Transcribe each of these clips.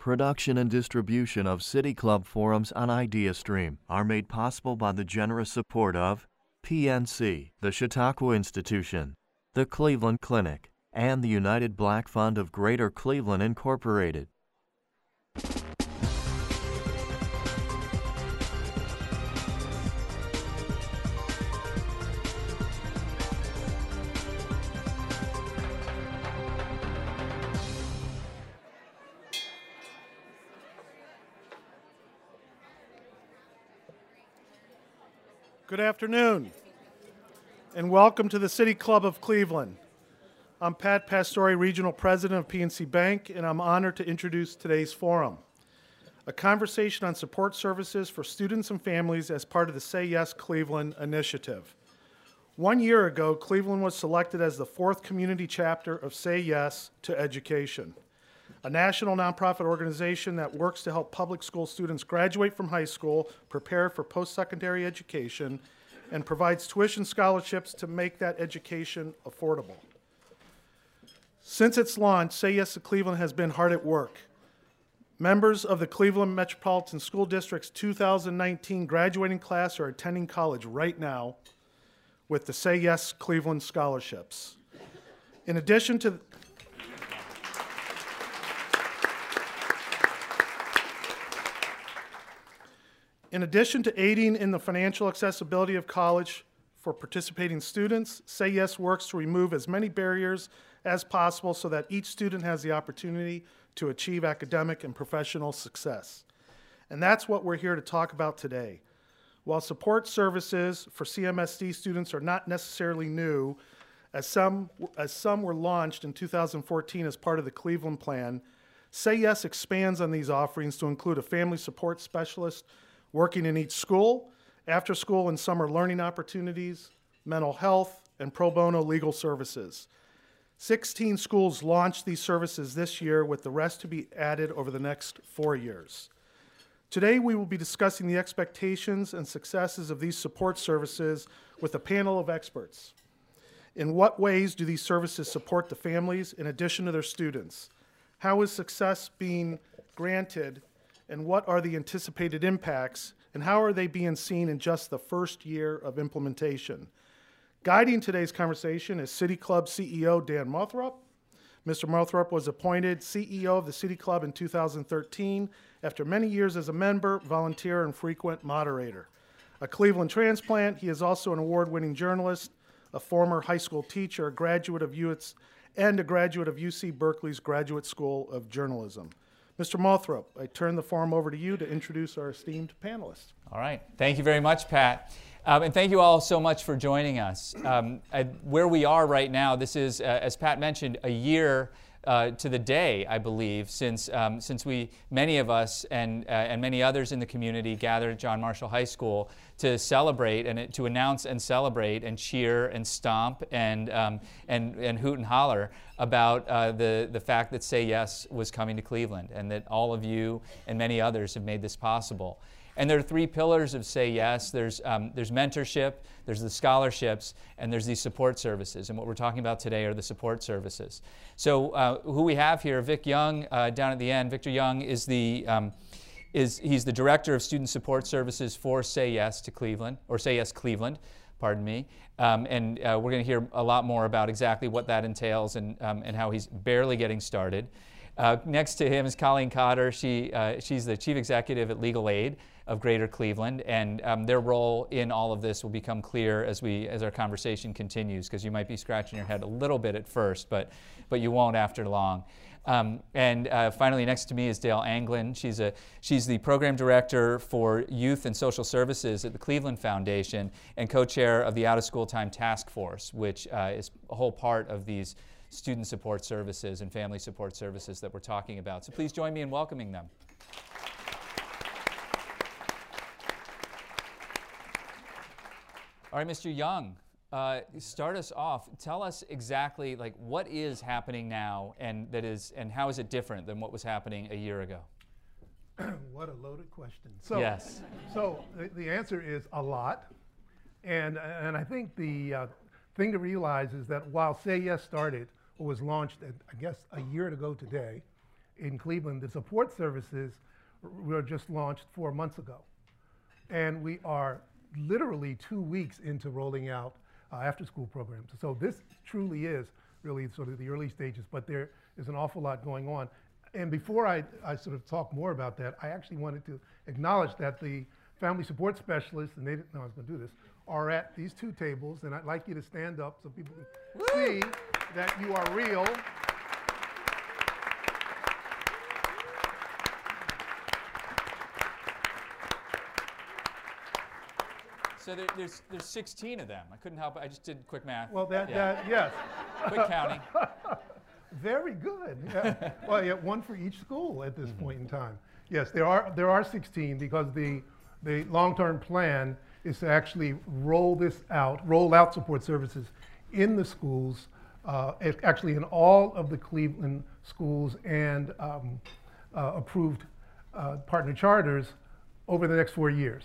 Production and distribution of City Club forums on IdeaStream are made possible by the generous support of PNC, the Chautauqua Institution, the Cleveland Clinic, and the United Black Fund of Greater Cleveland, Incorporated. Afternoon, and welcome to the City Club of Cleveland. I'm Pat Pastore, Regional President of PNC Bank, and I'm honored to introduce today's forum a conversation on support services for students and families as part of the Say Yes Cleveland initiative. One year ago, Cleveland was selected as the fourth community chapter of Say Yes to Education a national nonprofit organization that works to help public school students graduate from high school, prepare for post secondary education, and provides tuition scholarships to make that education affordable. Since its launch, Say Yes to Cleveland has been hard at work. Members of the Cleveland Metropolitan School District's 2019 graduating class are attending college right now with the Say Yes Cleveland scholarships. In addition to In addition to aiding in the financial accessibility of college for participating students, Say Yes works to remove as many barriers as possible so that each student has the opportunity to achieve academic and professional success. And that's what we're here to talk about today. While support services for CMSD students are not necessarily new, as some, as some were launched in 2014 as part of the Cleveland Plan, Say Yes expands on these offerings to include a family support specialist working in each school, after school and summer learning opportunities, mental health, and pro bono legal services. 16 schools launched these services this year, with the rest to be added over the next four years. Today, we will be discussing the expectations and successes of these support services with a panel of experts. In what ways do these services support the families in addition to their students? How is success being granted and what are the anticipated impacts, and how are they being seen in just the first year of implementation? Guiding today's conversation is City Club CEO Dan Moulthrop. Mr. Moulthrop was appointed CEO of the City Club in 2013 after many years as a member, volunteer, and frequent moderator. A Cleveland transplant, he is also an award winning journalist, a former high school teacher, a graduate of UTS, and a graduate of UC Berkeley's Graduate School of Journalism. Mr. Moulthrop, I turn the forum over to you to introduce our esteemed panelists. All right. Thank you very much, Pat. Um, and thank you all so much for joining us. Um, I, where we are right now, this is, uh, as Pat mentioned, a year uh, to the day, I believe, since, um, since we, many of us and, uh, and many others in the community gathered at John Marshall High School to celebrate and to announce and celebrate and cheer and stomp and, um, and, and hoot and holler about uh, the, the fact that Say Yes was coming to Cleveland and that all of you and many others have made this possible. And there are three pillars of Say Yes there's, um, there's mentorship, there's the scholarships, and there's these support services. And what we're talking about today are the support services. So, uh, who we have here, Vic Young, uh, down at the end, Victor Young is the um, is he's the director of student support services for Say Yes to Cleveland, or Say Yes Cleveland, pardon me. Um, and uh, we're going to hear a lot more about exactly what that entails and, um, and how he's barely getting started. Uh, next to him is Colleen Cotter. She, uh, she's the chief executive at Legal Aid of Greater Cleveland, and um, their role in all of this will become clear as we as our conversation continues. Because you might be scratching your head a little bit at first, but but you won't after long. Um, and uh, finally, next to me is Dale Anglin. She's, a, she's the program director for youth and social services at the Cleveland Foundation and co chair of the Out of School Time Task Force, which uh, is a whole part of these student support services and family support services that we're talking about. So please join me in welcoming them. All right, Mr. Young, uh, start us off. Tell us exactly like what is happening now, and that is, and how is it different than what was happening a year ago? what a loaded question. So, yes. So the, the answer is a lot, and and I think the uh, thing to realize is that while Say Yes started was launched, at, I guess a year ago today, in Cleveland, the support services were just launched four months ago. And we are literally two weeks into rolling out uh, after school programs. So this truly is really sort of the early stages, but there is an awful lot going on. And before I, I sort of talk more about that, I actually wanted to acknowledge that the family support specialists, and they didn't know I was going to do this, are at these two tables, and I'd like you to stand up so people can see that you are real. So there, there's there's 16 of them. I couldn't help it. I just did quick math. Well, that, Yeah. that yes. quick counting. Very good. Yeah. well, yeah, one for each school at this mm-hmm. point in time. Yes, there are there are 16 because the the long-term plan is to actually roll this out, roll out support services in the schools, uh, actually in all of the Cleveland schools and um, uh, approved uh, partner charters over the next four years.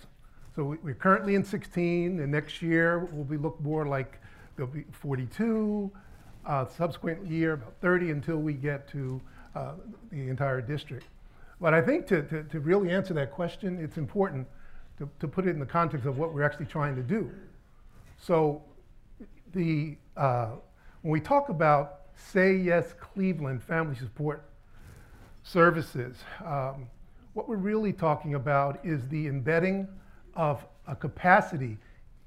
So we- we're currently in 16, and next year will be look more like there'll be 42, uh, subsequent year about 30 until we get to uh, the entire district. But I think to, to, to really answer that question, it's important to, to put it in the context of what we're actually trying to do. So the, uh, when we talk about Say Yes Cleveland Family Support Services, um, what we're really talking about is the embedding of a capacity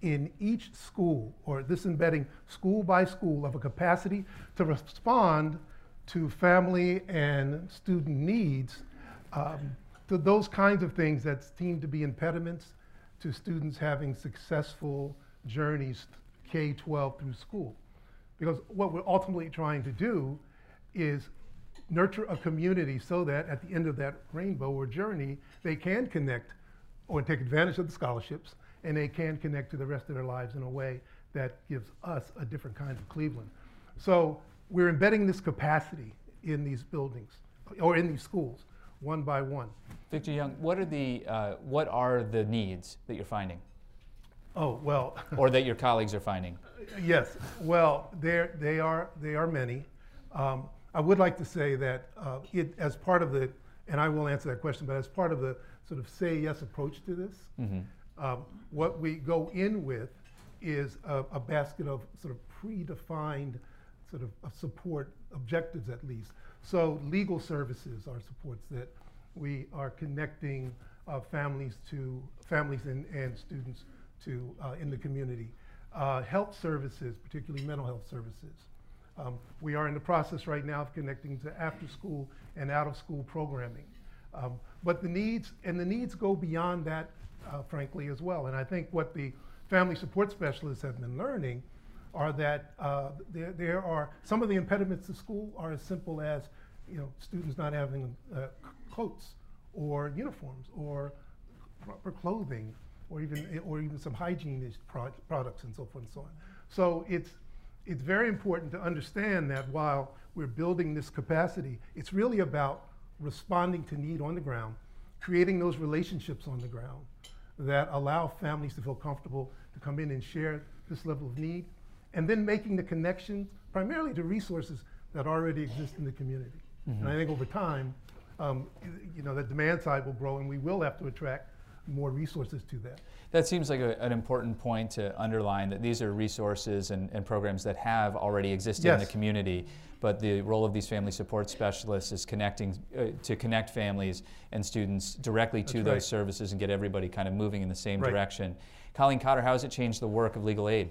in each school, or this embedding school by school of a capacity to respond to family and student needs, um, to those kinds of things that seem to be impediments to students having successful journeys K 12 through school. Because what we're ultimately trying to do is nurture a community so that at the end of that rainbow or journey, they can connect or take advantage of the scholarships and they can connect to the rest of their lives in a way that gives us a different kind of Cleveland. So we're embedding this capacity in these buildings or in these schools one by one. Victor Young, what are the uh, what are the needs that you're finding, Oh, well, or that your colleagues are finding? yes, well, there, they are, they are many. Um, I would like to say that uh, it, as part of the, and I will answer that question, but as part of the sort of say yes approach to this, um, what we go in with is a, a basket of sort of predefined sort of support objectives at least. So legal services are supports that we are connecting uh, families to families and, and students to uh, in the community. Uh, health services, particularly mental health services. Um, we are in the process right now of connecting to after school and out of school programming. Um, but the needs, and the needs go beyond that, uh, frankly, as well. And I think what the family support specialists have been learning are that uh, there, there are some of the impediments to school are as simple as you know students not having uh, coats or uniforms or proper clothing or even or even some hygiene pro- products and so forth and so on. So it's it's very important to understand that while we're building this capacity, it's really about responding to need on the ground, creating those relationships on the ground that allow families to feel comfortable to come in and share this level of need, and then making the connections primarily to resources that already exist in the community. And I think over time, um, you know, the demand side will grow, and we will have to attract more resources to that. That seems like a, an important point to underline that these are resources and, and programs that have already existed in the community. But the role of these family support specialists is connecting uh, to connect families and students directly to That's those right. services and get everybody kind of moving in the same Right. direction. Colleen Cotter, how has it changed the work of legal aid?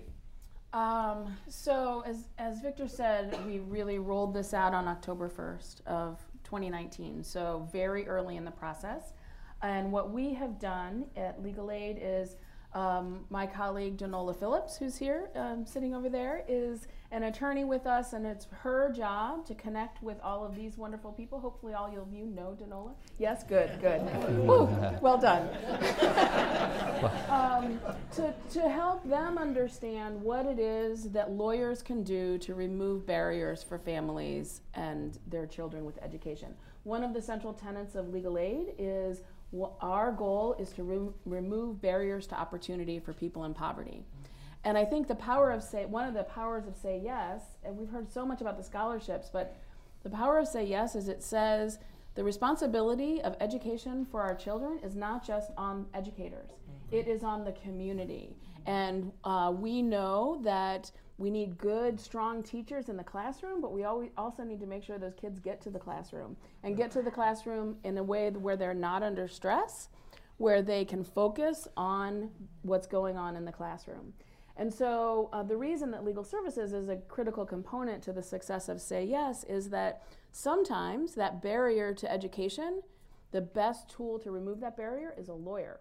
Um, so as, as Victor said, we really rolled this out on October 1st of 2019, so very early in the process. And what we have done at Legal Aid is um, my colleague Danola Phillips, who's here um, sitting over there, is an attorney with us, and it's her job to connect with all of these wonderful people. Hopefully, all of you know Danola. Yes, good, good. Woo, well done um, to, to help them understand what it is that lawyers can do to remove barriers for families and their children with education. One of the central tenets of legal aid is our goal is to re- remove barriers to opportunity for people in poverty. And I think the power of say one of the powers of say yes, and we've heard so much about the scholarships, but the power of say yes is it says the responsibility of education for our children is not just on educators, it is on the community. And uh, we know that we need good, strong teachers in the classroom, but we always also need to make sure those kids get to the classroom and get to the classroom in a way where they're not under stress, where they can focus on what's going on in the classroom. And so, uh, the reason that legal services is a critical component to the success of Say Yes is that sometimes that barrier to education, the best tool to remove that barrier is a lawyer.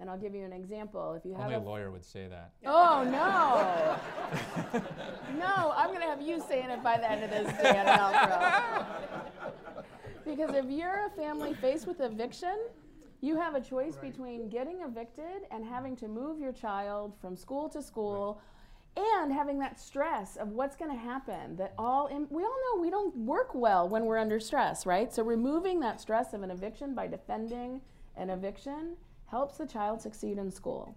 And I'll give you an example. If you have Only a a lawyer would say that. Oh no! no, I'm gonna have you saying it by the end of this, Dan because if you're a family faced with eviction, you have a choice between getting evicted and having to move your child from school to school. And having that stress of what's going to happen, that all we all know we don't work well when we're under stress, right? So removing that stress of an eviction by defending an eviction helps the child succeed in school.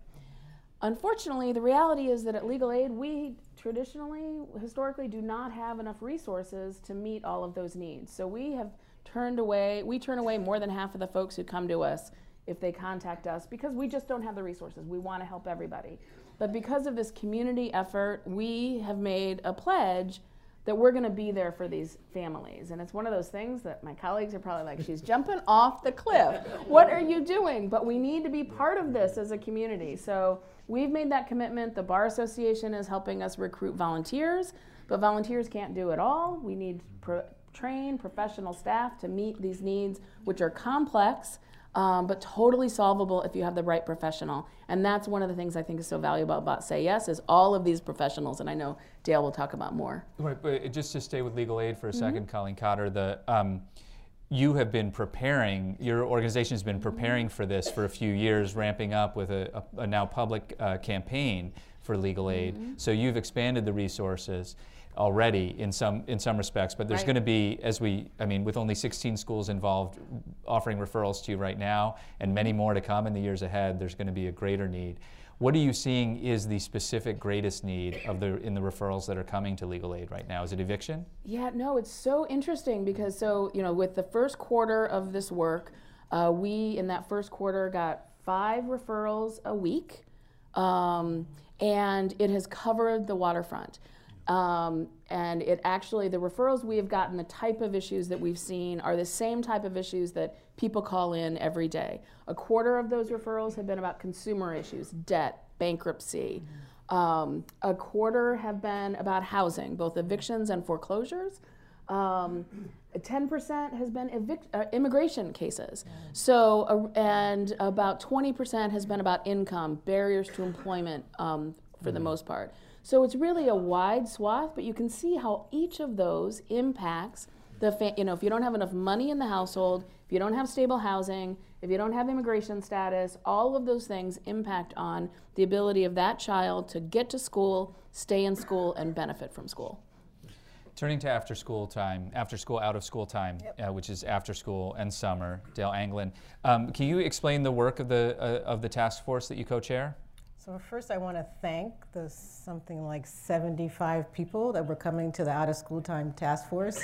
Unfortunately, the reality is that at legal aid, we traditionally, historically, do not have enough resources to meet all of those needs. So we have turned away, we turn away more than half of the folks who come to us if they contact us because we just don't have the resources. We want to help everybody. But because of this community effort, we have made a pledge that we're going to be there for these families. And it's one of those things that my colleagues are probably like, she's jumping off the cliff. What are you doing? But we need to be part of this as a community. So we've made that commitment. The Bar Association is helping us recruit volunteers, but volunteers can't do it all. We need pro- trained professional staff to meet these needs, which are complex um, but totally solvable if you have the right professional. And that's one of the things I think is so valuable about Say Yes is all of these professionals, and I know Dale will talk about more. Right, but just to stay with legal aid for a 2nd mm-hmm. Colleen Cotter, the um, you have been preparing, your organization has been preparing for this for a few years, ramping up with a, a, a now public uh, campaign for legal aid. Mm-hmm. So you've expanded the resources already in some in some respects but there's right. going to be as we i mean with only 16 schools involved offering referrals to you right now and many more to come in the years ahead there's going to be a greater need. What are you seeing is the specific greatest need of the in the referrals that are coming to legal aid right now? Is it eviction? Yeah no it's so interesting because so you know with the first quarter of this work uh, we in that first quarter got five referrals a week um, and it has covered the waterfront um, and it actually, the referrals we have gotten, the type of issues that we've seen are the same type of issues that people call in every day. A quarter of those referrals have been about consumer issues, debt, bankruptcy. Um, a quarter have been about housing, both evictions and foreclosures. Um, 10% has been evic- uh, immigration cases. So, uh, and about 20% has been about income, barriers to employment um, for the most part. So it's really a wide swath, but you can see how each of those impacts the fa- you know if you don't have enough money in the household, if you don't have stable housing, if you don't have immigration status, all of those things impact on the ability of that child to get to school, stay in school, and benefit from school. Turning to after school time, after school, out of school time, yep. uh, which is after school and summer, Dale Anglin. Um, can you explain the work of the, uh, of the task force that you co chair? So first I want to thank the something like 75 people that were coming to the out of school time task force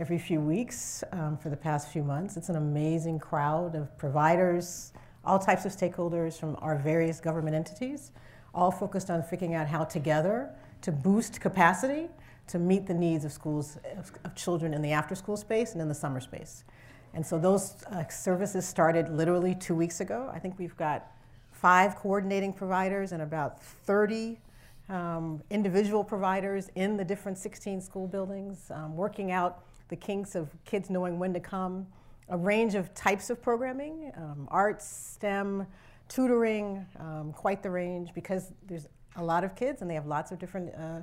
every few weeks um, for the past few months. It's an amazing crowd of providers, all types of stakeholders from our various government entities, all focused on figuring out how together to boost capacity to meet the needs of schools, of, of children in the after school space and in the summer space. And so those uh, services started literally two weeks ago. I think we've got five coordinating providers and about 30 um, individual providers in the different 16 school buildings, um, working out the kinks of kids knowing when to come, a range of types of programming, um, arts, STEM, tutoring, um, quite the range because there's a lot of kids and they have lots of different uh,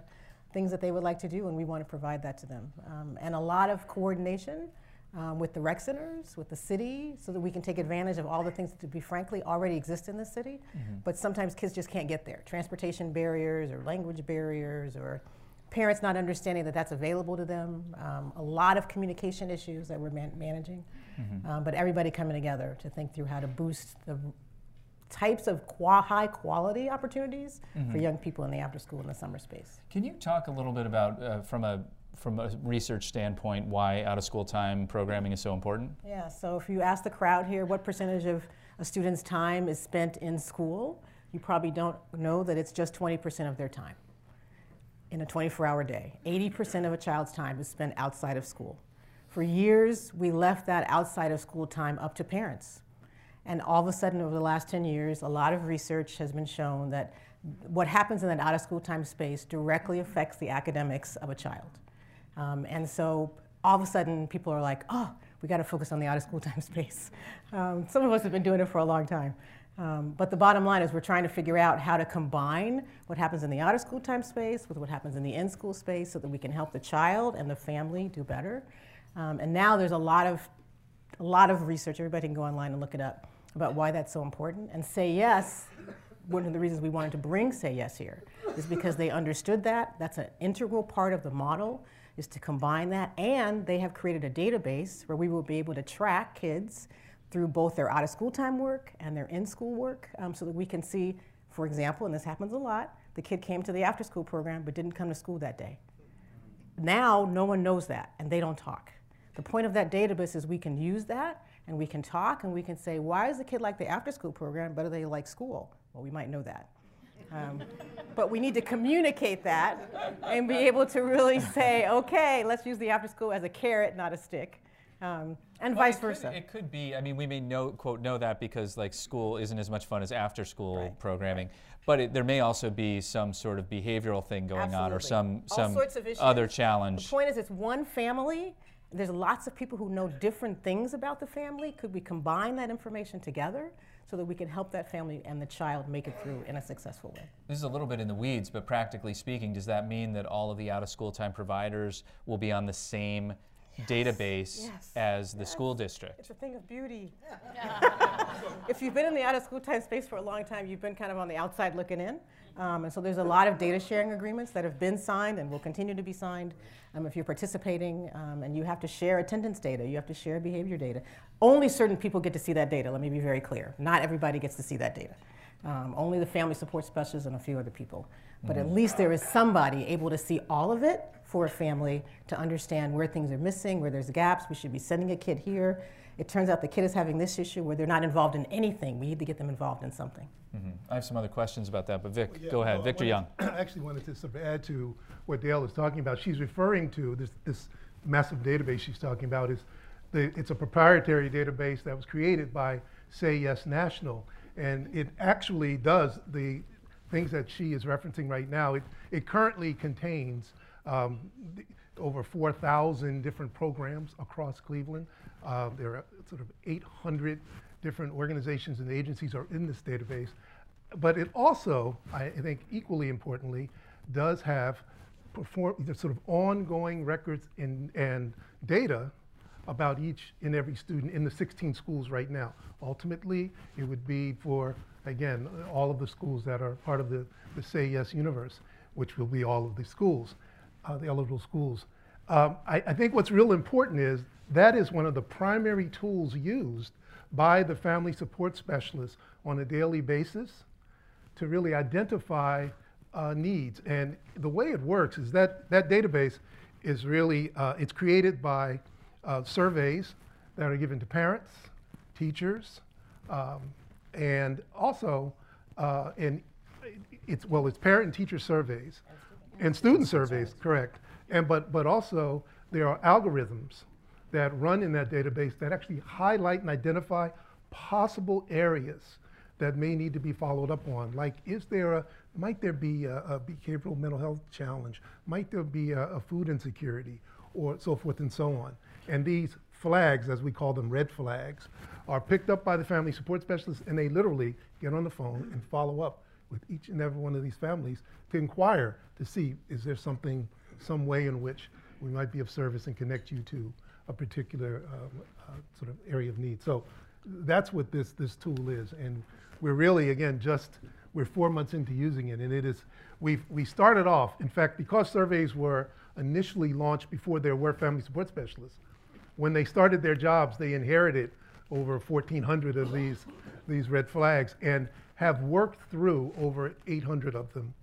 things that they would like to do and we want to provide that to them. Um, and a lot of coordination um, with the rec centers, with the city, so that we can take advantage of all the things that, to be frankly, already exist in the city. Mm-hmm. But sometimes kids just can't get there. Transportation barriers, or language barriers, or parents not understanding that that's available to them. Um, a lot of communication issues that we're man- managing. Mm-hmm. Um, but everybody coming together to think through how to boost the types of qua- high quality opportunities mm-hmm. for young people in the after school and the summer space. Can you talk a little bit about, uh, from a from a research standpoint, why out of school time programming is so important? Yeah, so if you ask the crowd here what percentage of a student's time is spent in school, you probably don't know that it's just 20% of their time in a 24 hour day. 80% of a child's time is spent outside of school. For years, we left that outside of school time up to parents. And all of a sudden, over the last 10 years, a lot of research has been shown that what happens in that out of school time space directly affects the academics of a child. Um, and so all of a sudden, people are like, oh, we got to focus on the out of school time space. Um, some of us have been doing it for a long time. Um, but the bottom line is we're trying to figure out how to combine what happens in the out of school time space with what happens in the in school space so that we can help the child and the family do better. Um, and now there's a lot of a lot of research. Everybody can go online and look it up about why that's so important. And Say Yes, one of the reasons we wanted to bring Say Yes here is because they understood that. That's an integral part of the model is to combine that. And they have created a database where we will be able to track kids through both their out of school time work and their in school work um, so that we can see, for example, and this happens a lot, the kid came to the after school program but didn't come to school that day. Now, no one knows that and they don't talk. The point of that database is we can use that and we can talk and we can say, why is the kid like the after school program, but do they like school? Well, we might know that. Um, but we need to communicate that and be able to really say, okay, let's use the after school as a carrot, not a stick. Um, and Well, vice it could- versa. it could be. I mean, we may know quote know that because like school isn't as much fun as after school Right, programming, but it, there may also be some sort of behavioral thing going on or some Absolutely. Some sorts of issues. other The point is, it's one family. There's lots of people who know different things about the family. Could we combine that information together so that we can help that family and the child make it through in a successful way? This is a little bit in the weeds, but practically speaking, does that mean that all of the out of school time providers will be on the same database Yes. as the school district? It's a thing of beauty. if you've been in the out of school time space for a long time, you've been kind of on the outside looking in. Um, and so there's a lot of data sharing agreements that have been signed and will continue to be signed um, if you're participating. Um, and you have to share attendance data, you have to share behavior data. Only certain people get to see that data, let me be very clear. Not everybody gets to see that data. Um, only the family support specialists and a few other people. But at least there is somebody able to see all of it for a family to understand where things are missing, where there's gaps. We should be sending a kid here. It turns out the kid is having this issue where they're not involved in anything. We need to get them involved in something. Mhm. I have some other questions about that, but Vic, Yeah, go ahead. well, Victor Young. I actually wanted to sort of add to what Dale is talking about. She's referring to this, this massive database she's talking about is the, it's a proprietary database that was created by Say Yes National. And it actually does the things that she is referencing right now. It, it currently contains um, the- over 4,000 different programs across Cleveland. Uh, there are sort of 800 different organizations and agencies are in this database. But it also, I think equally importantly, does have perform, sort of ongoing records and, and data about each and every student in the 16 schools right now. Ultimately, it would be for, again, all of the schools that are part of the, the Say Yes universe, which will be all of the schools, uh, the eligible schools. Um, I, I think what's real important is that is one of the primary tools used by the family support specialists on a daily basis to really identify uh, needs. And the way it works is that that database is really, uh, it's created by uh, surveys that are given to parents, teachers, um, and also, uh, and it's, well, it's parent and teacher surveys and student surveys, correct. And but, but also there are algorithms that run in that database that actually highlight and identify possible areas that may need to be followed up on. Like, is there a, might there be a, a behavioral mental health challenge? Might there be a, a food insecurity or so forth and so on? And these flags, as we call them, red flags, are picked up by the family support specialists and they literally get on the phone and follow up with each and every one of these families to inquire to see is there something, some way in which we might be of service and connect you to a particular um, uh, sort of area of need. So that's what this, this tool is. And we're really, again, just, we're four months into using it. And it is, we've, we started off, in fact, because surveys were initially launched before there were family support specialists, when they started their jobs, they inherited over 1,400 of these, these red flags and have worked through over 800 of them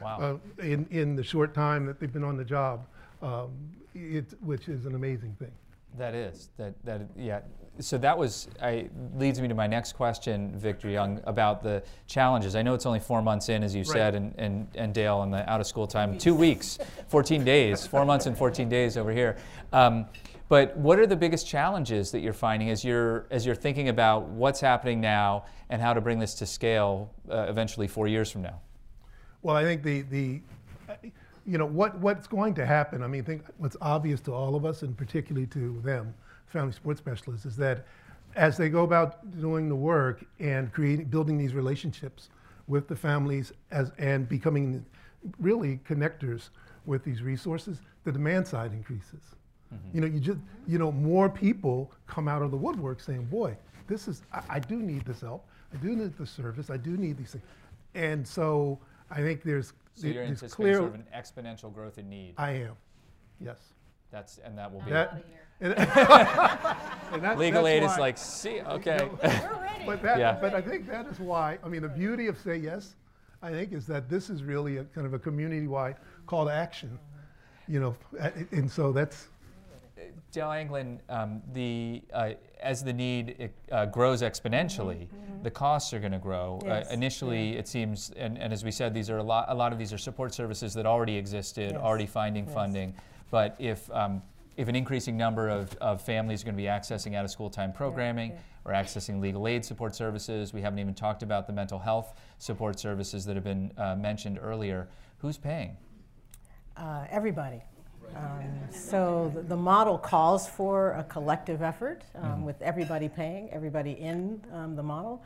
Wow. uh, in, in the short time that they've been on the job. Um, it, which is an amazing thing. That is that that yeah. So that was I leads me to my next question, Victor Young, about the challenges. I know it's only four months in, as you said, and, and, and Dale on the out of school time, two weeks, 14 days, four months and 14 days over here. Um, but what are the biggest challenges that you're finding as you're as you're thinking about what's happening now and how to bring this to scale uh, eventually four years from now? Well, I think the the you know what what's going to happen. I mean, I think what's obvious to all of us, and particularly to them, family support specialists, is that as they go about doing the work and creating building these relationships with the families as and becoming really connectors with these resources, the demand side increases. Mm-hmm. You know, you just you know more people come out of the woodwork saying, "Boy, this is I, I do need this help. I do need the service. I do need these things," and so I think there's so you're anticipating clear, sort of an exponential growth in need. I am, yes. That's and that will be. That, and, and that, Legal aid why, is like, see, okay. You know, We're ready. But, that, yeah. but I think that is why. I mean, the beauty of Say Yes, I think, is that this is really a kind of a community-wide call to action. You know, and so that's Dale Anglin, um, the, uh, as the need uh, grows exponentially, mm-hmm. the costs are going to grow. Uh, yes. Uh, initially, yeah. it seems, and, and, as we said, these are a lot. A lot of these are support services that already existed, yes. already finding yes. funding. But if um, if an increasing number of, of families are going to be accessing out of school time programming yeah, yeah. or accessing legal aid support services, we haven't even talked about the mental health support services that have been uh, mentioned earlier. Who's paying? Uh, everybody. Um, so the, the, model calls for a collective effort um, mm-hmm. with everybody paying, everybody in um, the model.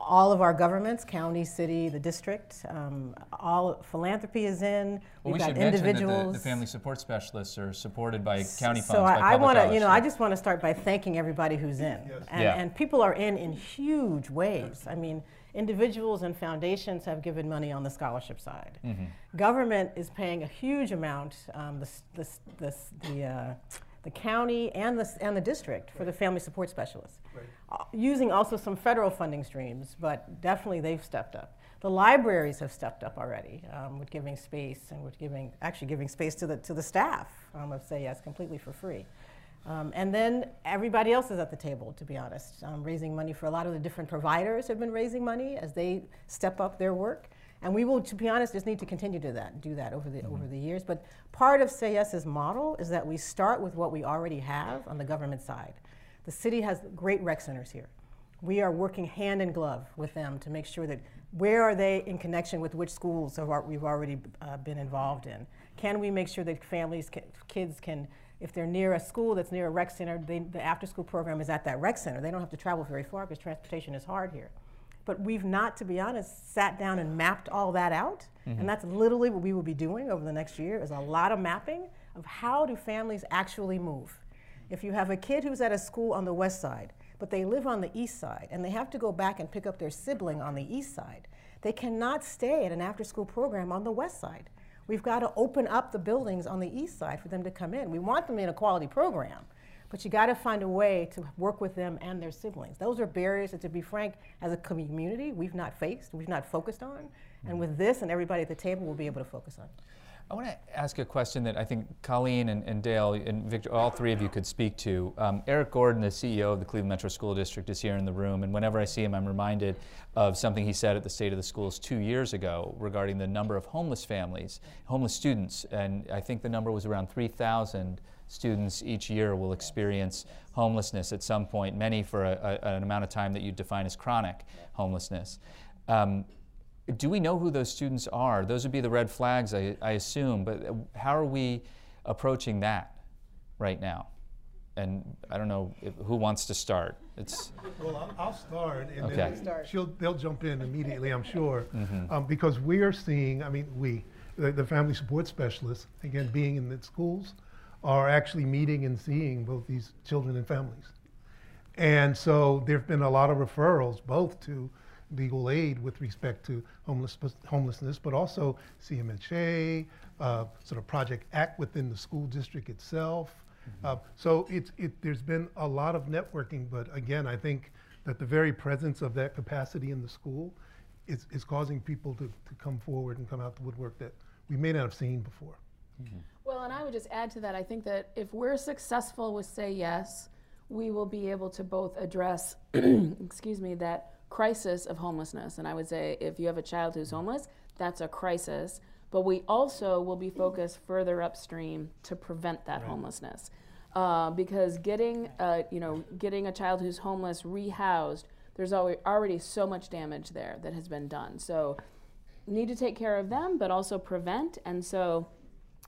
All of our governments, county, city, the district, um, all philanthropy is in. Well, We've we got individuals. The, the, family support specialists are supported by county funds. So I, I want to, you know, I just want to start by thanking everybody who's in, yes. and, yeah. and people are in in huge ways. I mean individuals and foundations have given money on the scholarship side. Mm-hmm. Government is paying a huge amount, um, the, the, the, the, uh, the, county and the, and the district for right. the family support specialists. Right. Uh, using also some federal funding streams, but definitely they've stepped up. The libraries have stepped up already um, with giving space and with giving, actually giving space to the, to the staff um, of Say Yes completely for free. Um, and then everybody else is at the table, to be honest, um, raising money for a lot of the different providers have been raising money as they step up their work. And we will, to be honest, just need to continue to that, do that over the, mm-hmm. over the years. But part of Say Yes's model is that we start with what we already have on the government side. The city has great rec centers here. We are working hand in glove with them to make sure that where are they in connection with which schools we've already uh, been involved in. Can we make sure that families, can, kids can if they're near a school that's near a rec center, they, the after school program is at that rec center. They don't have to travel very far because transportation is hard here. But we've not, to be honest, sat down and mapped all that out. Mm-hmm. And that's literally what we will be doing over the next year is a lot of mapping of how do families actually move. If you have a kid who's at a school on the west side, but they live on the east side, and they have to go back and pick up their sibling on the east side, they cannot stay at an after school program on the west side We've got to open up the buildings on the east side for them to come in. We want them in a quality program, but you got to find a way to work with them and their siblings. Those are barriers that, to be frank, as a community, we've not faced, we've not focused on. And with this and everybody at the table, we'll be able to focus on. I want to ask a question that I think Colleen and, and Dale and Victor, all three of you could speak to. Um, Eric Gordon, the CEO of the Cleveland Metro School District, is here in the room, and whenever I see him, I'm reminded of something he said at the State of the Schools two years ago regarding the number of homeless families, homeless students, and I think the number was around 3,000 students each year will experience homelessness at some point, many for a, a, an amount of time that you define as chronic homelessness. Um, do we know who those students are? Those would be the red flags, I, I assume, but uh, how are we approaching that right now? And I don't know if, who wants to start. It's well, I'll, start, and okay. then she'll, they'll jump in immediately, I'm sure, mm-hmm. um, because we are seeing. I mean, we, the, the, family support specialists, again, being in the schools, are actually meeting and seeing both these children and families, and so there have been a lot of referrals, both to legal aid with respect to homeless, homelessness, but also CMHA, uh, sort of Project ACT within the school district itself. Mm-hmm. Uh, so it's, it, there's been a lot of networking, but again, I think that the very presence of that capacity in the school is, is causing people to, to come forward and come out the woodwork that we may not have seen before. Mm-hmm. Well, Well, and I would just add to that, I think that if we're successful with Say Yes, we will be able to both address, excuse me, that crisis of homelessness. And I would say if you have a child who's homeless, that's a crisis. But we also will be focused further upstream to prevent that right. homelessness. Uh, because getting, uh, you know, getting a child who's homeless rehoused, there's already so much damage there that has been done. So need to take care of them, but also prevent. And so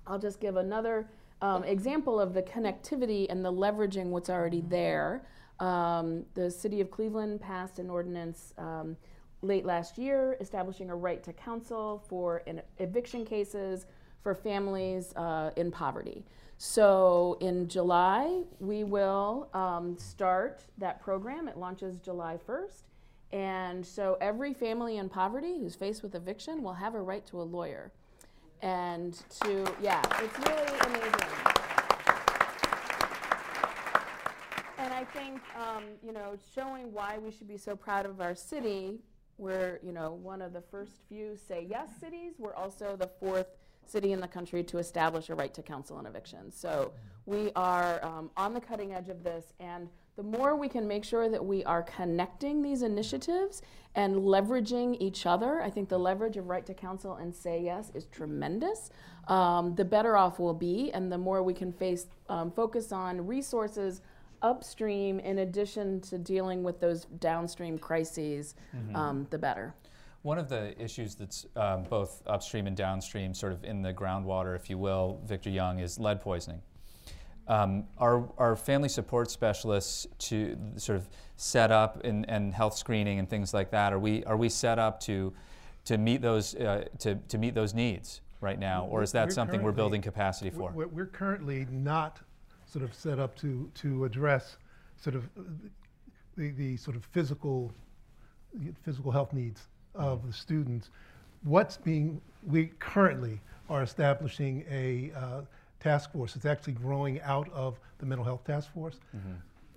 I'll just give another um, example of the connectivity and the leveraging what's already there. Um, the city of Cleveland passed an ordinance um, late last year establishing a right to counsel for eviction cases for families uh, in poverty. So in July, we will um, start that program. It launches July 1st. And so every family in poverty who's faced with eviction will have a right to a lawyer. And to, yeah, it's really amazing. And I think, um, you know, showing why we should be so proud of our city, we're, you know, one of the first few say yes cities. We're also the fourth city in the country to establish a right to counsel and eviction. So we are um, on the cutting edge of this, and the more we can make sure that we are connecting these initiatives and leveraging each other, I think the leverage of Right to Counsel and Say Yes is tremendous. Um, the better off we'll be, and the more we can face, um, focus on resources upstream in addition to dealing with those downstream crises, mm-hmm. um, the better. One of the issues that's um, both upstream and downstream, sort of in the groundwater, if you will, Victor Young, is lead poisoning. Um, are, are family support specialists to sort of set up and, and health screening and things like that? Are we, are we set up to, to, meet those, uh, to, to meet those needs right now? Or is that we're something we're building capacity for? We're, we're, currently not sort of set up to, to address sort of the, the sort of physical, physical health needs of the students. What's being, we currently are establishing a uh, task force. It's actually growing out of the mental health task force mm-hmm.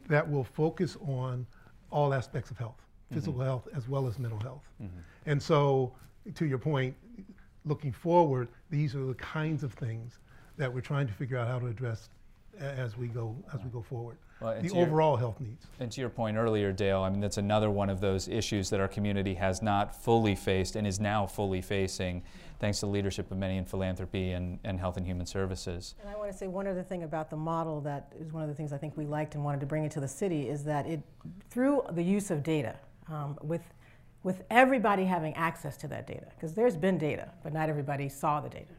that will focus on all aspects of health, mm-hmm. physical mm-hmm. health as well as mental health. Mm-hmm. And so, to your point, looking forward, these are the kinds of things that we're trying to figure out how to address as we go as we go forward. Well, the overall your, health needs. And to your point earlier, Dale, I mean that's another one of those issues that our community has not fully faced and is now fully facing, thanks to the leadership of many in philanthropy and, and health and human services. And I want to say one other thing about the model that is one of the things I think we liked and wanted to bring into the city is that it, through the use of data, um, with with everybody having access to that data, because there's been data, but not everybody saw the data,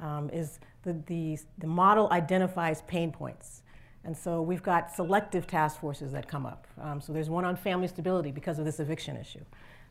um, is the, the, the model identifies pain points. And so we've got selective task forces that come up. Um, so there's one on family stability because of this eviction issue.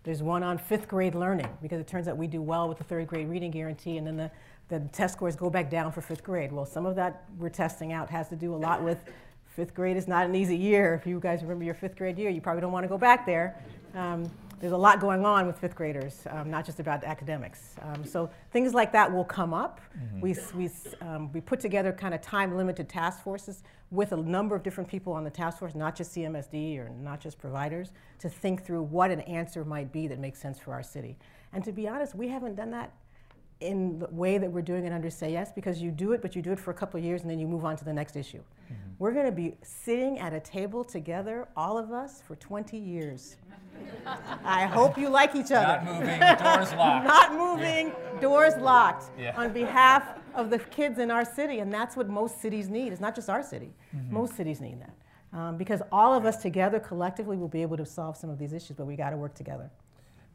There's one on fifth grade learning because it turns out we do well with the third grade reading guarantee, and then the, the test scores go back down for fifth grade. Well, some of that we're testing out has to do a lot with fifth grade is not an easy year. If you guys remember your fifth grade year, you probably don't want to go back there. Um, there's a lot going on with fifth graders, um, not just about academics. Um, so things like that will come up. Mm-hmm. We, we, um, we put together kind of time limited task forces with a number of different people on the task force, not just CMSD or not just providers, to think through what an answer might be that makes sense for our city. And to be honest, we haven't done that in the way that we're doing it under Say Yes because you do it, but you do it for a couple of years and then you move on to the next issue. Mm-hmm. We're going to be sitting at a table together, all of us, for 20 years. I hope you like each other. Not moving, doors locked. Not moving, yeah. doors locked. Yeah. On behalf of the kids in our city, and that's what most cities need. It's not just our city. Mm-hmm. Most cities need that. Um, because all of us together collectively will be able to solve some of these issues, but we got to work together.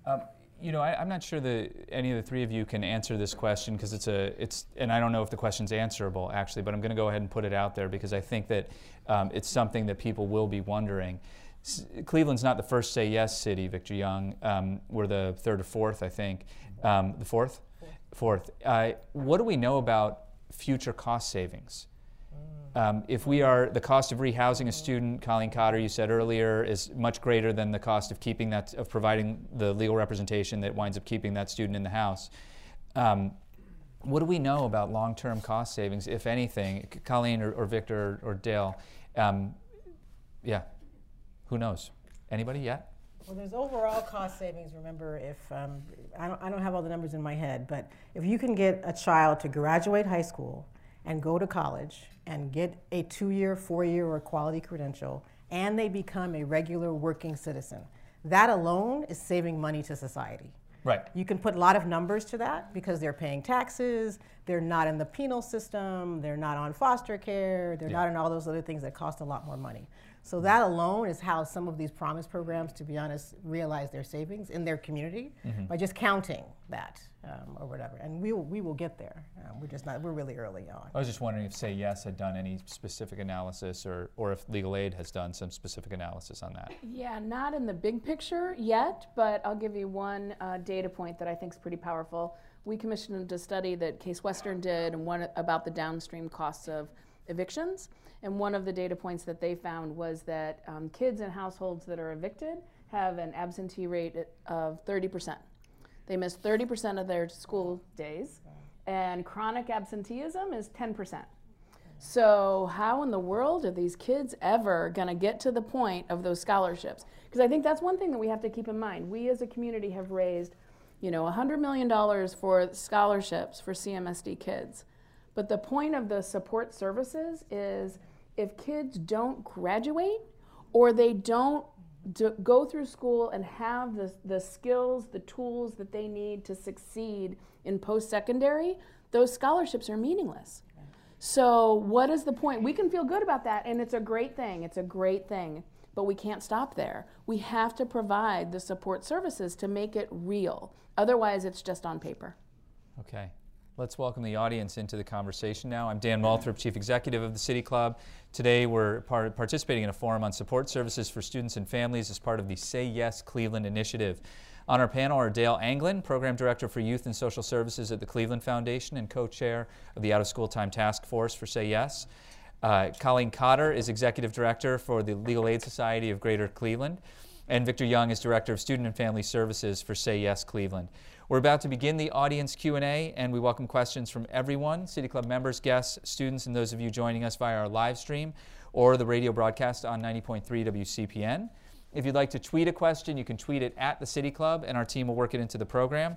Um, you know, I, am not sure that any of the three of you can answer this question because it's a, it's, and I don't know if the question's answerable actually, but I'm going to go ahead and put it out there because I think that um, it's something that people will be wondering. S- Cleveland's not the first say yes city, Victor Young. Um, we're the third or fourth, I think. Um, the fourth? Fourth. Uh, what do we know about future cost savings? Um, if we are, the cost of rehousing a student, Colleen Cotter, you said earlier, is much greater than the cost of keeping that, of providing the legal representation that winds up keeping that student in the house. Um, what do we know about long-term cost savings, if anything? Colleen or, or Victor or, or Dale? Um, yeah, who knows? Anybody yet? Well, there's overall cost savings. Remember, if um, I, don't, I don't have all the numbers in my head, but if you can get a child to graduate high school and go to college and get a two year, four year, or quality credential, and they become a regular working citizen. That alone is saving money to society. Right. You can put a lot of numbers to that because they're paying taxes, they're not in the penal system, they're not on foster care, they're Yeah. not in all those other things that cost a lot more money. So that alone is how some of these promise programs, to be honest, realize their savings in their community by just counting that um, or whatever. And we will, we will get there. Um, we're just not. We're really early on. I was just wondering if Say Yes had done any specific analysis or, or if Legal Aid has done some specific analysis on that. Yeah, not in the big picture yet, but I'll give you one uh, data point that I think is pretty powerful. We commissioned a study that Case Western did and one about the downstream costs of evictions. And one of the data points that they found was that um, kids in households that are evicted have an absentee rate of 30%. They miss 30% of their school days, and chronic absenteeism is 10%. So, how in the world are these kids ever going to get to the point of those scholarships? Because I think that's one thing that we have to keep in mind. We as a community have raised, you know, $100 million for scholarships for CMSD kids. But the point of the support services is if kids don't graduate or they don't do, go through school and have the, the skills, the tools that they need to succeed in post secondary, those scholarships are meaningless. So, what is the point? We can feel good about that, and it's a great thing. It's a great thing. But we can't stop there. We have to provide the support services to make it real. Otherwise, it's just on paper. Okay. Let's welcome the audience into the conversation now. I'm Dan Moulthrop, Chief Executive of the City Club. Today we're par- participating in a forum on support services for students and families as part of the Say Yes Cleveland initiative. On our panel are Dale Anglin, Program Director for Youth and Social Services at the Cleveland Foundation and co-chair of the Out of School Time Task Force for Say Yes. Uh, Colleen Cotter is Executive Director for the Legal Aid Society of Greater Cleveland. And Victor Young is Director of Student and Family Services for Say Yes Cleveland. We're about to begin the audience Q&A and we welcome questions from everyone, City Club members, guests, students, and those of you joining us via our live stream or the radio broadcast on 90.3 WCPN. If you'd like to tweet a question, you can tweet it at the City Club and our team will work it into the program.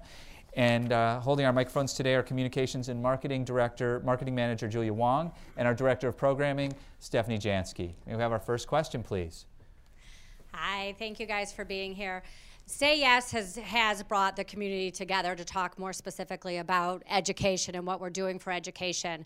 And uh, holding our microphones today are Communications and Marketing Director, Marketing Manager Julia Wong, and our Director of Programming, Stephanie Jansky. May we have our first question, please? Hi, thank you guys for being here. Say Yes has, has brought the community together to talk more specifically about education and what we're doing for education.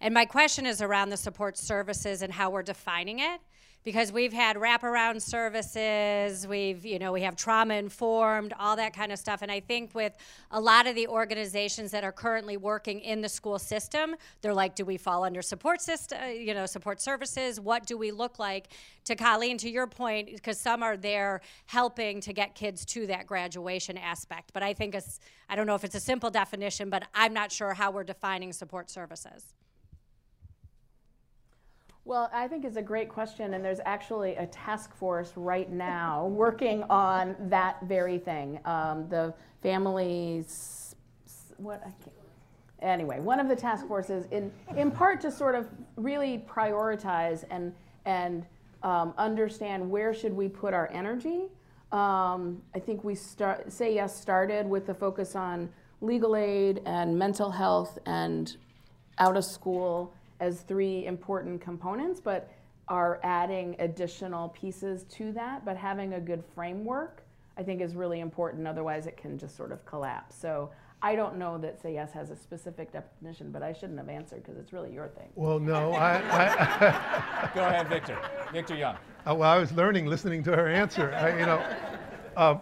And my question is around the support services and how we're defining it. Because we've had wraparound services, we've, you know, we have trauma informed, all that kind of stuff. And I think with a lot of the organizations that are currently working in the school system, they're like, do we fall under support system, uh, you know, support services? What do we look like? To Colleen, to your point, because some are there helping to get kids to that graduation aspect. But I think it's, I don't know if it's a simple definition, but I'm not sure how we're defining support services. Well, I think it's a great question, and there's actually a task force right now working on that very thing. Um, the families, what I can't, anyway, one of the task forces, in in part to sort of really prioritize and and um, understand where should we put our energy. Um, I think we start say yes started with the focus on legal aid and mental health and out of school as three important components, but are adding additional pieces to that. But having a good framework, I think, is really important. Otherwise, it can just sort of collapse. So I don't know that Say Yes has a specific definition, but I shouldn't have answered because it's really your thing. Well, no, I, I, Go ahead, Victor. Victor Young. Uh, well, I was learning listening to her answer. I, you know, um,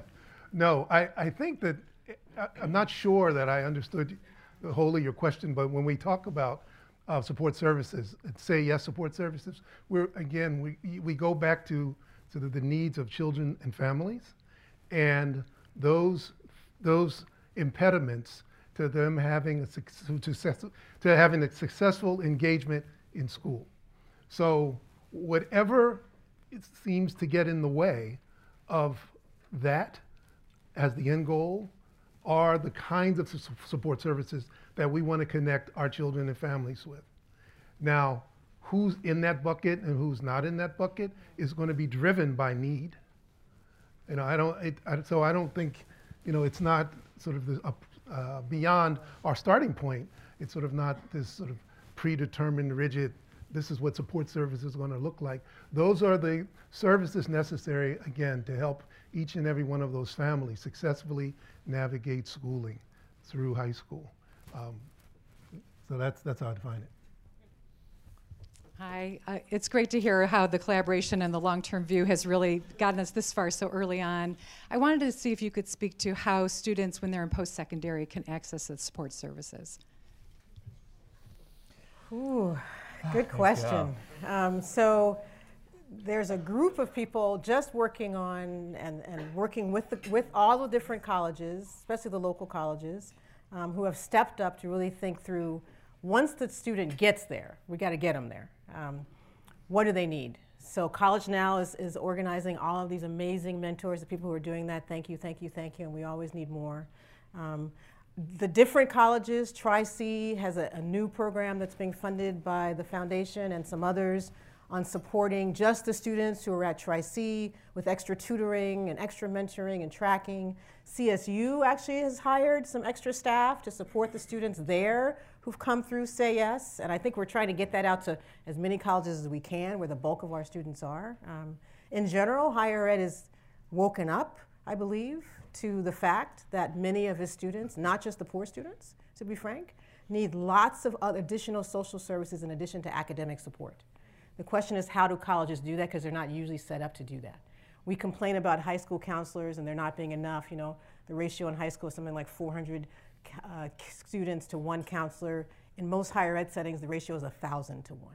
no, I, I think that I, I'm not sure that I understood the whole of your question, but when we talk about uh, support services, say yes support services, we're again we we go back to to the, the needs of children and families, and those those impediments to them having a success, to having a successful engagement in school. So whatever it seems to get in the way of that as the end goal are the kinds of su- support services that we want to connect our children and families with. Now, who's in that bucket and who's not in that bucket is going to be driven by need. You know, I don't. It, I, so I don't think, you know, it's not sort of the, uh, uh, beyond our starting point. It's sort of not this sort of predetermined, rigid, this is what support service is going to look like. Those are the services necessary, again, to help each and every one of those families successfully navigate schooling through high school. Um, so that's, that's how I define it. Hi, uh, it's great to hear how the collaboration and the long-term view has really gotten us this far so early on. I wanted to see if you could speak to how students, when they're in post-secondary, can access the support services. Ooh, good question. Um, so there's a group of people just working on and, and working with, the, with all the different colleges, especially the local colleges, um, who have stepped up to really think through once the student gets there, we got to get them there. Um, what do they need? So College Now is, is organizing all of these amazing mentors, the people who are doing that. Thank you, thank you, thank you, and we always need more. Um, the different colleges, Tri-C has a, a, new program that's being funded by the foundation and some others on supporting just the students who are at Tri-C with extra tutoring and extra mentoring and tracking. CSU actually has hired some extra staff to support the students there who've come through Say Yes, and I think we're trying to get that out to as many colleges as we can where the bulk of our students are. Um, in general, higher ed is woken up, I believe, to the fact that many of his students, not just the poor students, to be frank, need lots of additional social services in addition to academic support. The question is how do colleges do that because they're not usually set up to do that. We complain about high school counselors and there not being enough. You know, the ratio in high school is something like 400 uh, students to one counselor. In most higher ed settings, the ratio is 1,000 to 1.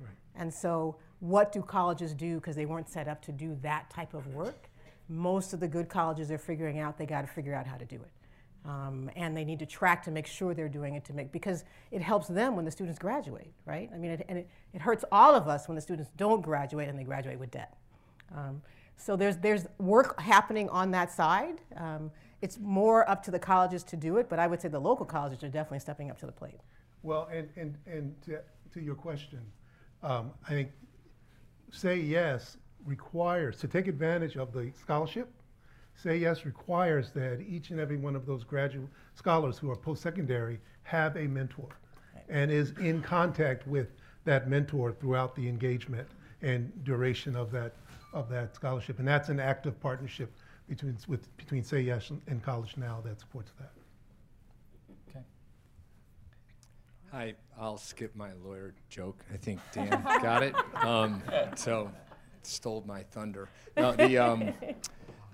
Right. And so, what do colleges do because they weren't set up to do that type of work? Most of the good colleges are figuring out they got to figure out how to do it. Um, and they need to track to make sure they're doing it to make because it helps them when the students graduate, right? I mean, it, and it, it hurts all of us when the students don't graduate and they graduate with debt. Um, so there's there's work happening on that side. Um, it's more up to the colleges to do it, but I would say the local colleges are definitely stepping up to the plate. Well, and, and, and to, to your question, um, I think Say Yes requires, to take advantage of the scholarship, Say Yes requires that each and every one of those graduate scholars who are post-secondary have a mentor right. and is in contact with that mentor throughout the engagement and duration of that, of that scholarship. And that's an active partnership between, with, between Say Yes and College Now that supports that. Okay. Hi, I'll skip my lawyer joke. I think Dan got it. Um, so stole my thunder. No, the um,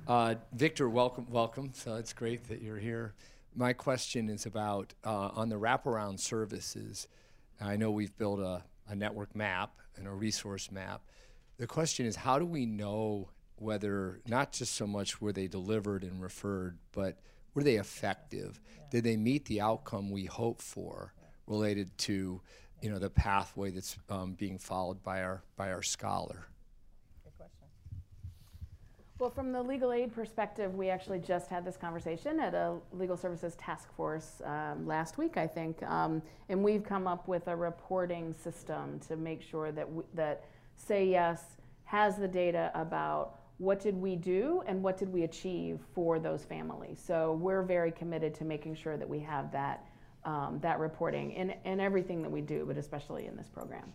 uh, Victor, welcome, welcome. So it's great that you're here. My question is about uh, on the wraparound services. I know we've built a, a network map and a resource map. The question is, how do we know whether not just so much were they delivered and referred, but were they effective? Yeah. Did they meet the outcome we hope for related to, you know, the pathway that's um, being followed by our by our scholar? Well, from the legal aid perspective, we actually just had this conversation at a legal services task force um, last week, I think, um, and we've come up with a reporting system to make sure that we, that Say Yes has the data about what did we do and what did we achieve for those families. So we're very committed to making sure that we have that, um, that reporting in, in everything that we do, but especially in this program.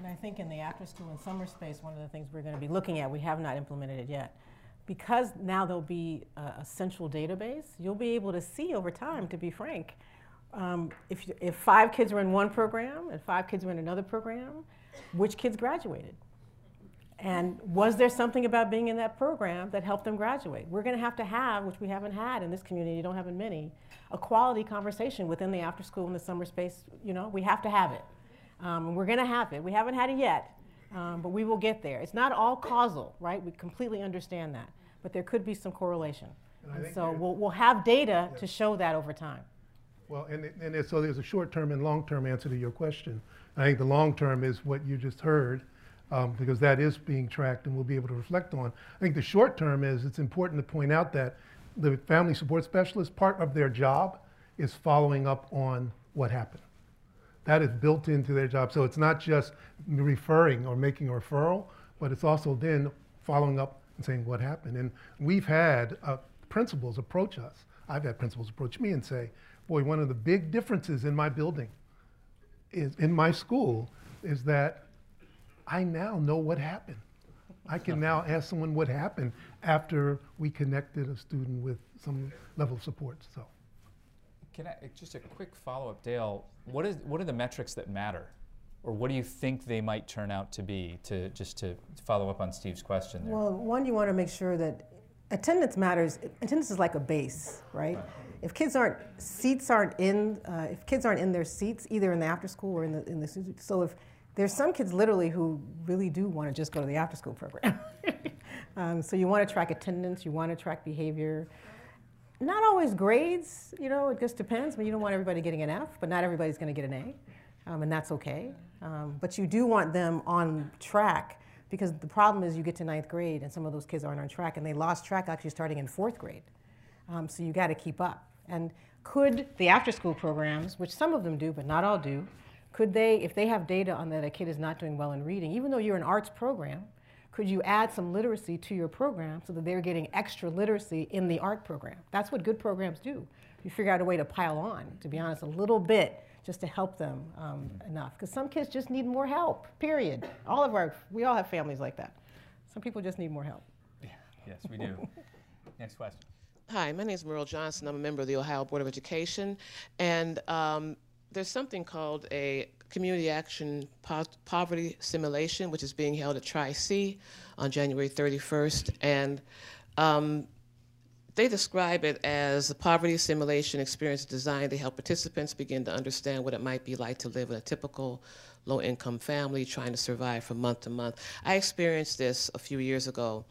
And I think in the after school and summer space, one of the things we're going to be looking at, we have not implemented it yet, because now there'll be a, a central database, you'll be able to see over time, to be frank, um, if, if five kids were in one program and five kids were in another program, which kids graduated. And was there something about being in that program that helped them graduate? We're going to have to have, which we haven't had in this community, don't have in many, a quality conversation within the after school and the summer space. You know, we have to have it. Um, and we're going to have it. We haven't had it yet, um, but we will get there. It's not all causal, right? We completely understand that. But there could be some correlation. And, and so we'll, we'll have data yeah. to show that over time. Well, and, and so there's a short term and long term answer to your question. I think the long term is what you just heard um, because that is being tracked and we'll be able to reflect on. I think the short term is it's important to point out that the family support specialist, part of their job is following up on what happened. That is built into their job. So it's not just referring or making a referral, but it's also then following up and saying what happened. And we've had uh, principals approach us. I've had principals approach me and say, boy, one of the big differences in my building is in my school is that I now know what happened. I can now ask someone what happened after we connected a student with some level of support. So, Can I, just a quick follow-up, Dale, what is, what are the metrics that matter? Or what do you think they might turn out to be, to, just to follow up on Steve's question there? Well, one, you want to make sure that attendance matters. Attendance is like a base, right? If kids aren't seats aren't in, uh, if kids aren't in their seats, either in the after school or in the in the so if there's some kids literally who really do want to just go to the after school program. um, so you want to track attendance, you want to track behavior. Not always grades, you know, it just depends. I mean, you don't want everybody getting an F, but not everybody's going to get an A, um, and that's okay. Um, but you do want them on track because the problem is you get to ninth grade and some of those kids aren't on track and they lost track actually starting in fourth grade. Um, so you got to keep up. And could the after school programs, which some of them do, but not all do, could they, if they have data on that a kid is not doing well in reading, even though you're an arts program, could you add some literacy to your program so that they're getting extra literacy in the art program? That's what good programs do. You figure out a way to pile on, to be honest, a little bit just to help them um, enough. Because some kids just need more help, period. All of our, we all have families like that. Some people just need more help. Yeah, yes, we do. Next question. Hi, my name is Meryl Johnson. I'm a member of the Ohio Board of Education. And um, there's something called a Community Action po- Poverty Simulation, which is being held at Tri C on January 31st. And um, they describe it as a poverty simulation experience designed to help participants begin to understand what it might be like to live in a typical low income family trying to survive from month to month. I experienced this a few years ago.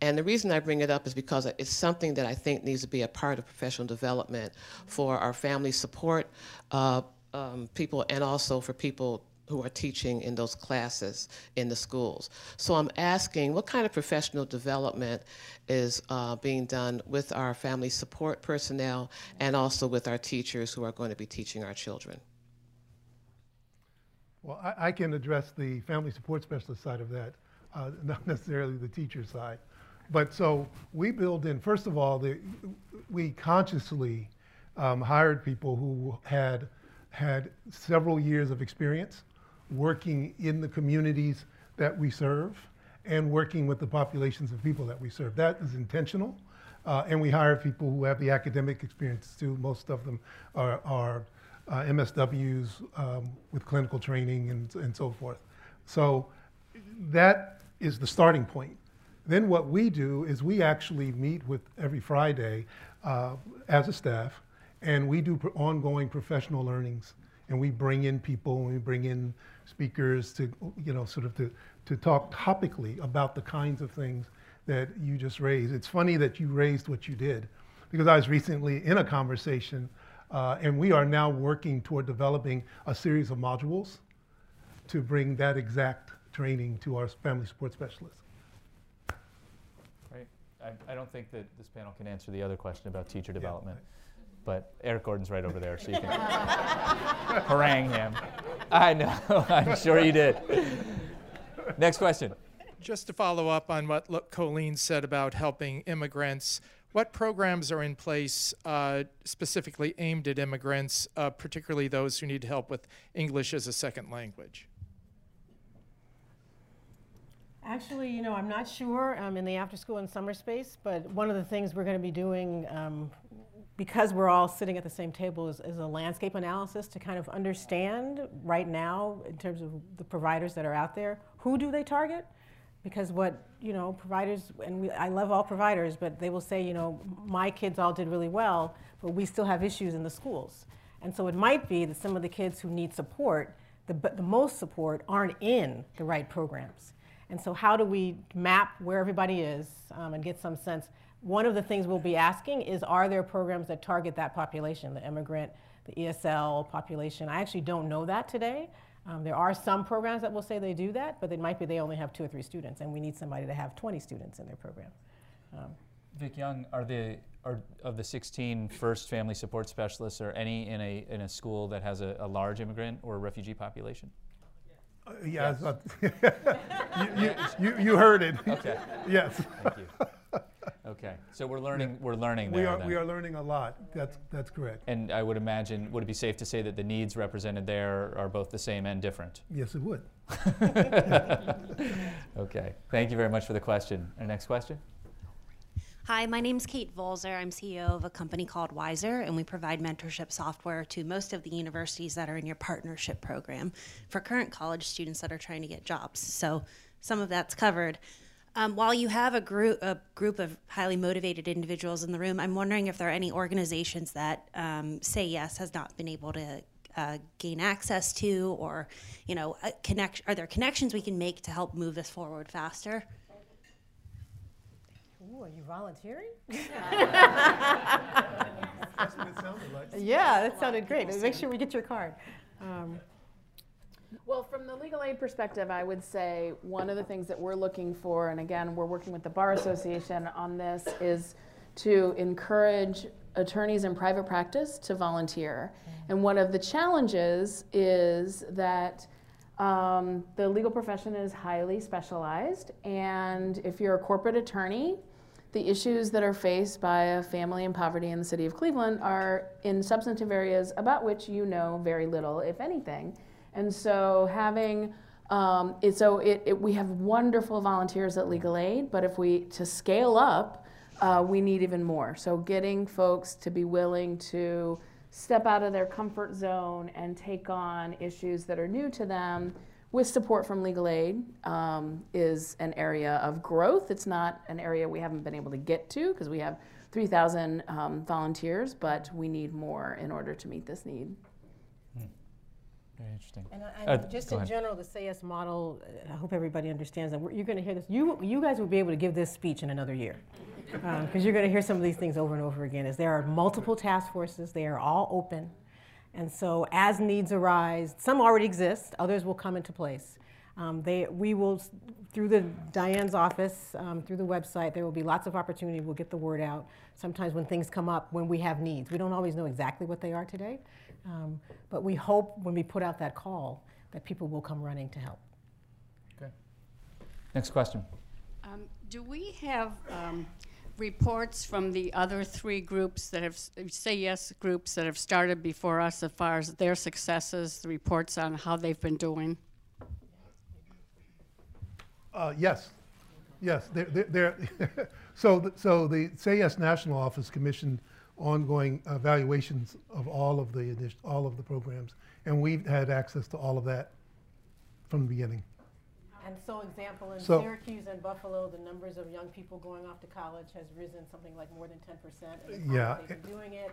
And the reason I bring it up is because it's something that I think needs to be a part of professional development for our family support uh, um, people and also for people who are teaching in those classes in the schools. So I'm asking what kind of professional development is uh, being done with our family support personnel and also with our teachers who are going to be teaching our children? Well, I, I can address the family support specialist side of that, uh, not necessarily the teacher side. But so we build in, first of all, the, we consciously um, hired people who had had several years of experience working in the communities that we serve and working with the populations of people that we serve. That is intentional. Uh, and we hire people who have the academic experience too. Most of them are, are uh, MSWs um, with clinical training and, and so forth. So that is the starting point. Then what we do is we actually meet with every Friday uh, as a staff, and we do ongoing professional learnings, and we bring in people, and we bring in speakers to, you know, sort of to, to talk topically about the kinds of things that you just raised. It's funny that you raised what you did, because I was recently in a conversation uh, and we are now working toward developing a series of modules to bring that exact training to our family support specialists. Right. I, I don't think that this panel can answer the other question about teacher development. But Eric Gordon's right over there, so you can harangue him. I know, I'm sure you did. Next question. Just to follow up on what Colleen said about helping immigrants, what programs are in place uh, specifically aimed at immigrants, uh, particularly those who need help with English as a second language? Actually, you know, I'm not sure um, in the after school and summer space, but one of the things we're going to be doing, um, because we're all sitting at the same table, is, a landscape analysis to kind of understand right now, in terms of the providers that are out there, who do they target? because what you know providers and we, I love all providers, but they will say you know my kids all did really well, but we still have issues in the schools, and so it might be that some of the kids who need support, the the most support, aren't in the right programs, and so how do we map where everybody is um, and get some sense? One of the things we'll be asking is are there programs that target that population, the immigrant, the ESL population? I actually don't know that today. Um, there are some programs that will say they do that, but it might be they only have two or three students, and we need somebody to have 20 students in their program. Um, Vic Young, are the are of the 16 first family support specialists, are any in a in a school that has a, a large immigrant or refugee population? Uh, yeah, yes. you, you, you, you, heard it. Okay. yes. Thank you. Okay, so we're learning. We're learning We are, then. we are learning a lot. That's, that's correct. And I would imagine, would it be safe to say that the needs represented there are both the same and different? Yes, it would. Okay, thank you very much for the question. Our next question? Hi, my name is Kate Volzer. I'm CEO of a company called Wisr, and we provide mentorship software to most of the universities that are in your partnership program for current college students that are trying to get jobs. So some of that's covered. Um, while you have a group, a group of highly motivated individuals in the room, I'm wondering if there are any organizations that um, Say Yes has not been able to uh, gain access to, or you know, connect. Are there connections we can make to help move this forward faster? Ooh, are you volunteering? That's what it sounded like. yeah, that sounded great. Make sure we get your card. Um, Well, from the legal aid perspective, I would say one of the things that we're looking for, and again, we're working with the Bar Association on this, is to encourage attorneys in private practice to volunteer. And one of the challenges is that um, the legal profession is highly specialized, and if you're a corporate attorney, the issues that are faced by a family in poverty in the city of Cleveland are in substantive areas about which you know very little, if anything. And so having um, it, so it, it, we have wonderful volunteers at Legal Aid, but if we to scale up, uh, we need even more. So getting folks to be willing to step out of their comfort zone and take on issues that are new to them with support from legal aid um, is an area of growth. It's not an area we haven't been able to get to because we have 3,000 um, volunteers, but we need more in order to meet this need. Very interesting. And, Uh, and just in ahead. general, the Say Yes model, uh, I hope everybody understands that. We're- You're going to hear this. You, you guys will be able to give this speech in another year. Because you're going to hear some of these things over and over again. Is there are multiple task forces. They are all open. And so as needs arise, some already exist, others will come into place. Um, they, we will, through the Diane's office, um, through the website, there will be lots of opportunity. We'll get the word out. Sometimes when things come up, when we have needs, we don't always know exactly what they are today. Um, but we hope when we put out that call that people will come running to help. Okay. Next question. Um, Do we have um, reports from the other three groups that have, say yes groups that have started before us as far as their successes, the reports on how they've been doing? Uh, yes, yes. They're, they're, they're so, th- so the Say Yes National Office commissioned ongoing evaluations of all of the all of the programs, and we've had access to all of that from the beginning. And so, example, in So- Syracuse and Buffalo, the numbers of young people going off to college has risen something like more than 10% in the time Yeah. that they've been doing it.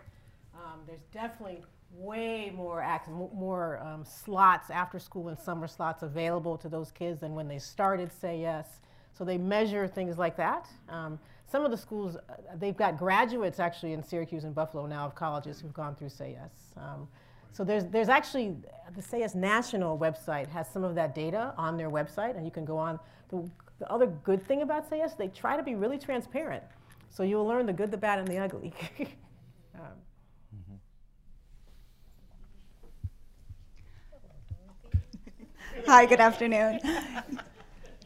Um, there's definitely way more ac- more um, slots after school and summer slots available to those kids than when they started Say Yes. So they measure things like that. Um, some of the schools, uh, they've got graduates actually in Syracuse and Buffalo now of colleges who've gone through Say Yes. Um, so there's, there's actually, the Say Yes National website has some of that data on their website, and you can go on. The, the other good thing about Say Yes, they try to be really transparent. So you'll learn the good, the bad, and the ugly. um, Hi, good afternoon.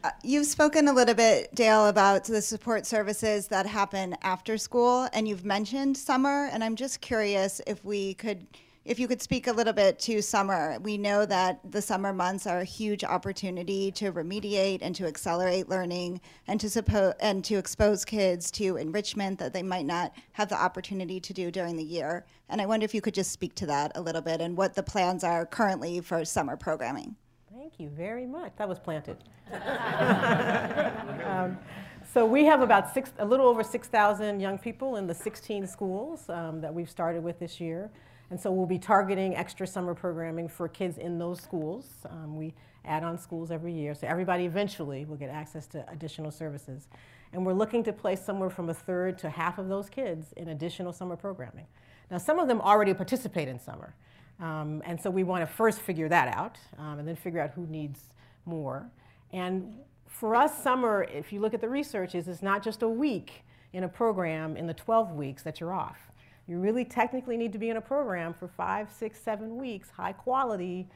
Uh, You've spoken a little bit, Dale, about the support services that happen after school, and you've mentioned summer, and I'm just curious if we could, if you could speak a little bit to summer. We know that the summer months are a huge opportunity to remediate and to accelerate learning and to suppo- and to expose kids to enrichment that they might not have the opportunity to do during the year. And I wonder if you could just speak to that a little bit and what the plans are currently for summer programming. Thank you very much. That was planted. um, so we have about six, a little over 6,000 young people in the 16 schools um, that we've started with this year. And so we'll be targeting extra summer programming for kids in those schools. Um, we add on schools every year, so everybody eventually will get access to additional services. And we're looking to place somewhere from a third to half of those kids in additional summer programming. Now, some of them already participate in summer. Um, and so we want to first figure that out um, and then figure out who needs more. And for us, summer, if you look at the research, is it's not just a week in a program in the 12 weeks that you're off. You really technically need to be in a program for five, six, seven weeks, high quality,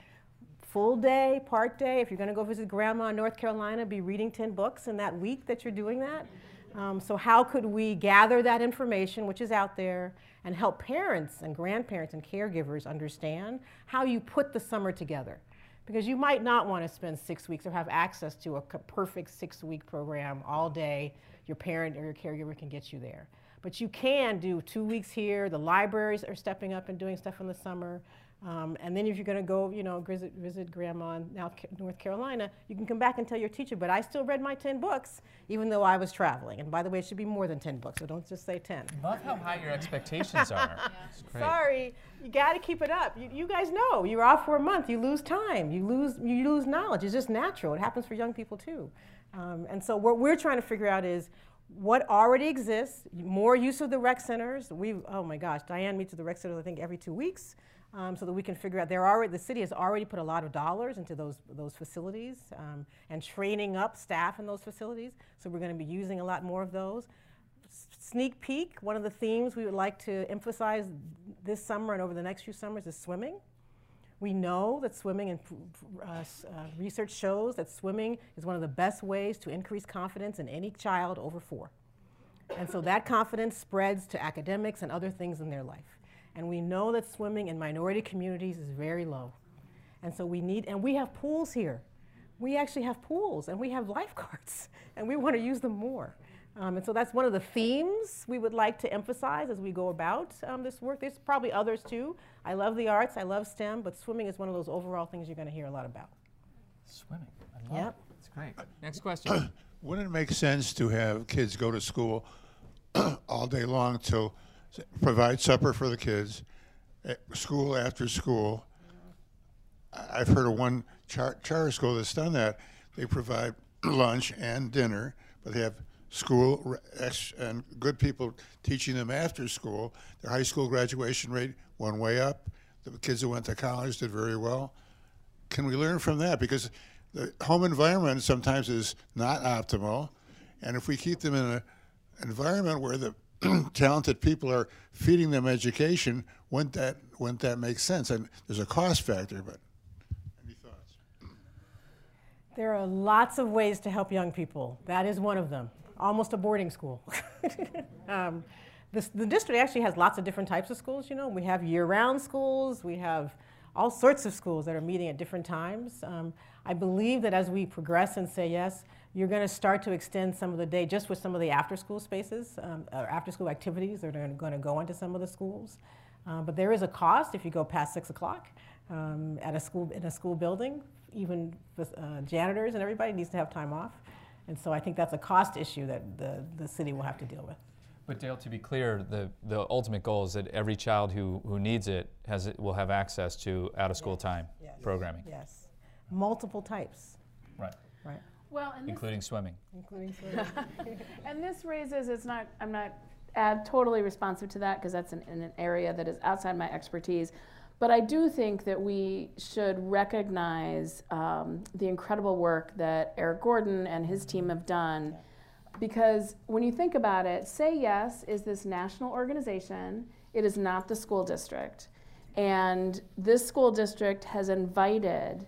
full day, part day. If you're going to go visit grandma in North Carolina, be reading 10 books in that week that you're doing that. Um, so, how could we gather that information, which is out there, and help parents and grandparents and caregivers understand how you put the summer together? Because you might not want to spend six weeks or have access to a perfect six week program all day. Your parent or your caregiver can get you there. But you can do two weeks here. The libraries are stepping up and doing stuff in the summer. Um, and then if you're going to go, you know, visit, visit grandma in North Carolina, you can come back and tell your teacher, but I still read my 10 books, even though I was traveling. And by the way, it should be more than 10 books, so don't just say 10. Love how high your expectations are. yeah. Sorry, you got to keep it up. You, you, guys know, you're off for a month, you lose time, you lose, you lose knowledge. It's just natural. It happens for young people too. Um, and so what we're trying to figure out is what already exists, more use of the rec centers. We, oh my gosh, Diane meets with the rec centers, I think, every two weeks um, so that we can figure out. Already, the city has already put a lot of dollars into those, those facilities um, and training up staff in those facilities. So we're going to be using a lot more of those. Sneak peek, one of the themes we would like to emphasize this summer and over the next few summers is swimming. We know that swimming and uh, uh, research shows that swimming is one of the best ways to increase confidence in any child over four. And so that confidence spreads to academics and other things in their life. And we know that swimming in minority communities is very low. And so we need, and we have pools here. We actually have pools and we have lifeguards, and we want to use them more. Um, and so that's one of the themes we would like to emphasize as we go about um, this work. There's probably others too. I love the arts, I love STEM, but swimming is one of those overall things you're going to hear a lot about. Swimming, I love yep. it. It's great. Next question. Wouldn't it make sense to have kids go to school all day long till provide supper for the kids, at school after school. I've heard of one char- charter school that's done that. They provide lunch and dinner, but they have school and good people teaching them after school. Their high school graduation rate went way up. The kids who went to college did very well. Can we learn from that? Because the home environment sometimes is not optimal, and if we keep them in an environment where the talented people are feeding them education, wouldn't that wouldn't that make sense? And there's a cost factor, but any thoughts? There are lots of ways to help young people. That is one of them. Almost a boarding school. um, this, the district actually has lots of different types of schools. You know, we have year-round schools. We have all sorts of schools that are meeting at different times. Um, I believe that as we progress and say yes, you're going to start to extend some of the day just with some of the after school spaces um, or after school activities that are going to go into some of the schools. Uh, but there is a cost if you go past six o'clock um, at a school in a school building. Even uh, janitors and everybody needs to have time off, and so I think that's a cost issue that the, the city will have to deal with. But Dale, to be clear, the, the ultimate goal is that every child who, who needs it has will have access to out of school yes. time yes. programming. Yes, multiple types. Right. Right. Well, including this, swimming. Including swimming. and this raises, it's not, I'm not uh, totally responsive to that because that's an, in an area that is outside my expertise. But I do think that we should recognize um, the incredible work that Eric Gordon and his team have done. Because when you think about it, Say Yes is this national organization, it is not the school district. And this school district has invited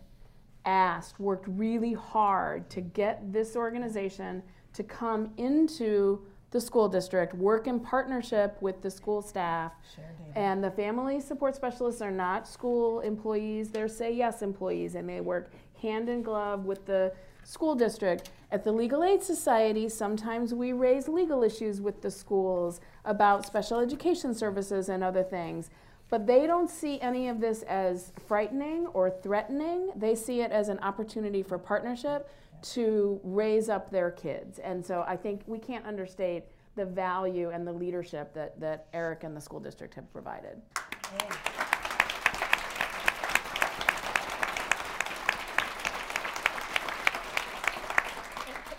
asked, worked really hard to get this organization to come into the school district, work in partnership with the school staff. Sure, and the family support specialists are not school employees, they're Say Yes employees, and they work hand in glove with the school district. At the Legal Aid Society, sometimes we raise legal issues with the schools about special education services and other things. But they don't see any of this as frightening or threatening. They see it as an opportunity for partnership to raise up their kids. And so I think we can't understate the value and the leadership that, that Eric and the school district have provided. Yeah.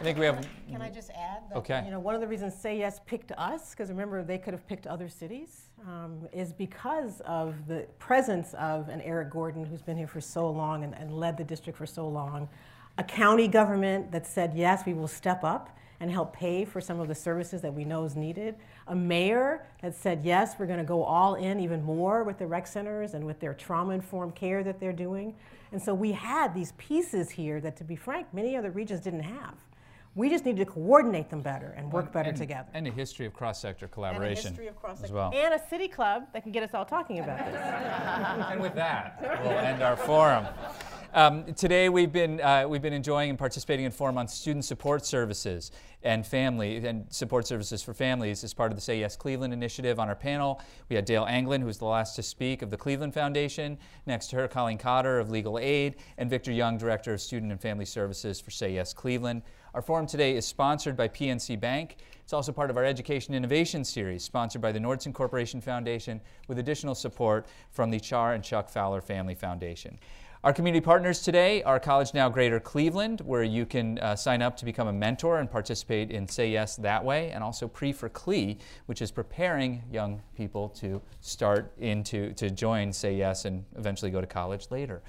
Think we have. Can I just add? That, okay. You know, one of the reasons Say Yes picked us, because remember they could have picked other cities, um, is because of the presence of an Eric Gordon who's been here for so long and, and led the district for so long, a county government that said yes, we will step up and help pay for some of the services that we know is needed. A mayor that said, yes, we're going to go all in even more with the rec centers and with their trauma informed care that they're doing. And so we had these pieces here that, to be frank, many other regions didn't have We just need to coordinate them better and work better and, together. And a history of cross-sector collaboration And a history of cross as well. And a city club that can get us all talking about this. and with that, we'll end our forum. Um, today we've been, uh, we've been enjoying and participating in forum on student support services and family and support services for families as part of the Say Yes Cleveland initiative. On our panel, we had Dale Anglin, who was the last to speak of the Cleveland Foundation. Next to her, Colleen Cotter of Legal Aid, and Victor Young, Director of Student and Family Services for Say Yes Cleveland. Our forum today is sponsored by PNC Bank. It's also part of our Education Innovation Series, sponsored by the Nordson Corporation Foundation, with additional support from the Char and Chuck Fowler Family Foundation. Our community partners today are College Now Greater Cleveland, where you can uh, sign up to become a mentor and participate in Say Yes that way, and also PRE4CLE, which is preparing young people to start into to join Say Yes and eventually go to college later.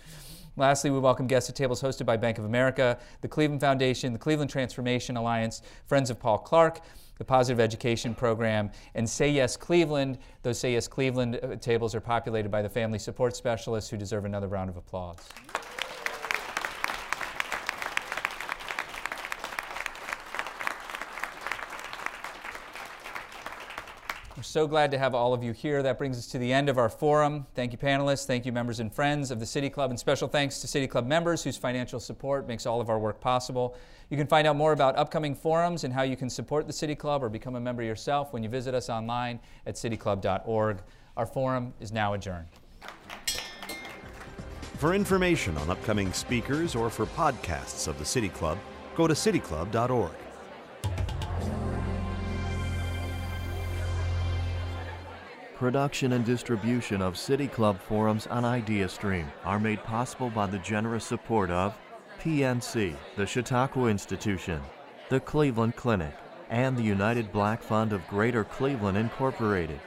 Lastly, we welcome guests at tables hosted by Bank of America, the Cleveland Foundation, the Cleveland Transformation Alliance, Friends of Paul Clark, the Positive Education Program, and Say Yes Cleveland. Those Say Yes Cleveland uh, tables are populated by the family support specialists who deserve another round of applause. We're so glad to have all of you here. That brings us to the end of our forum. Thank you, panelists. Thank you, members and friends of the City Club. And special thanks to City Club members whose financial support makes all of our work possible. You can find out more about upcoming forums and how you can support the City Club or become a member yourself when you visit us online at cityclub.org. Our forum is now adjourned. For information on upcoming speakers or for podcasts of the City Club, go to cityclub.org. Production and distribution of City Club forums on IdeaStream are made possible by the generous support of PNC, the Chautauqua Institution, the Cleveland Clinic, and the United Black Fund of Greater Cleveland Incorporated.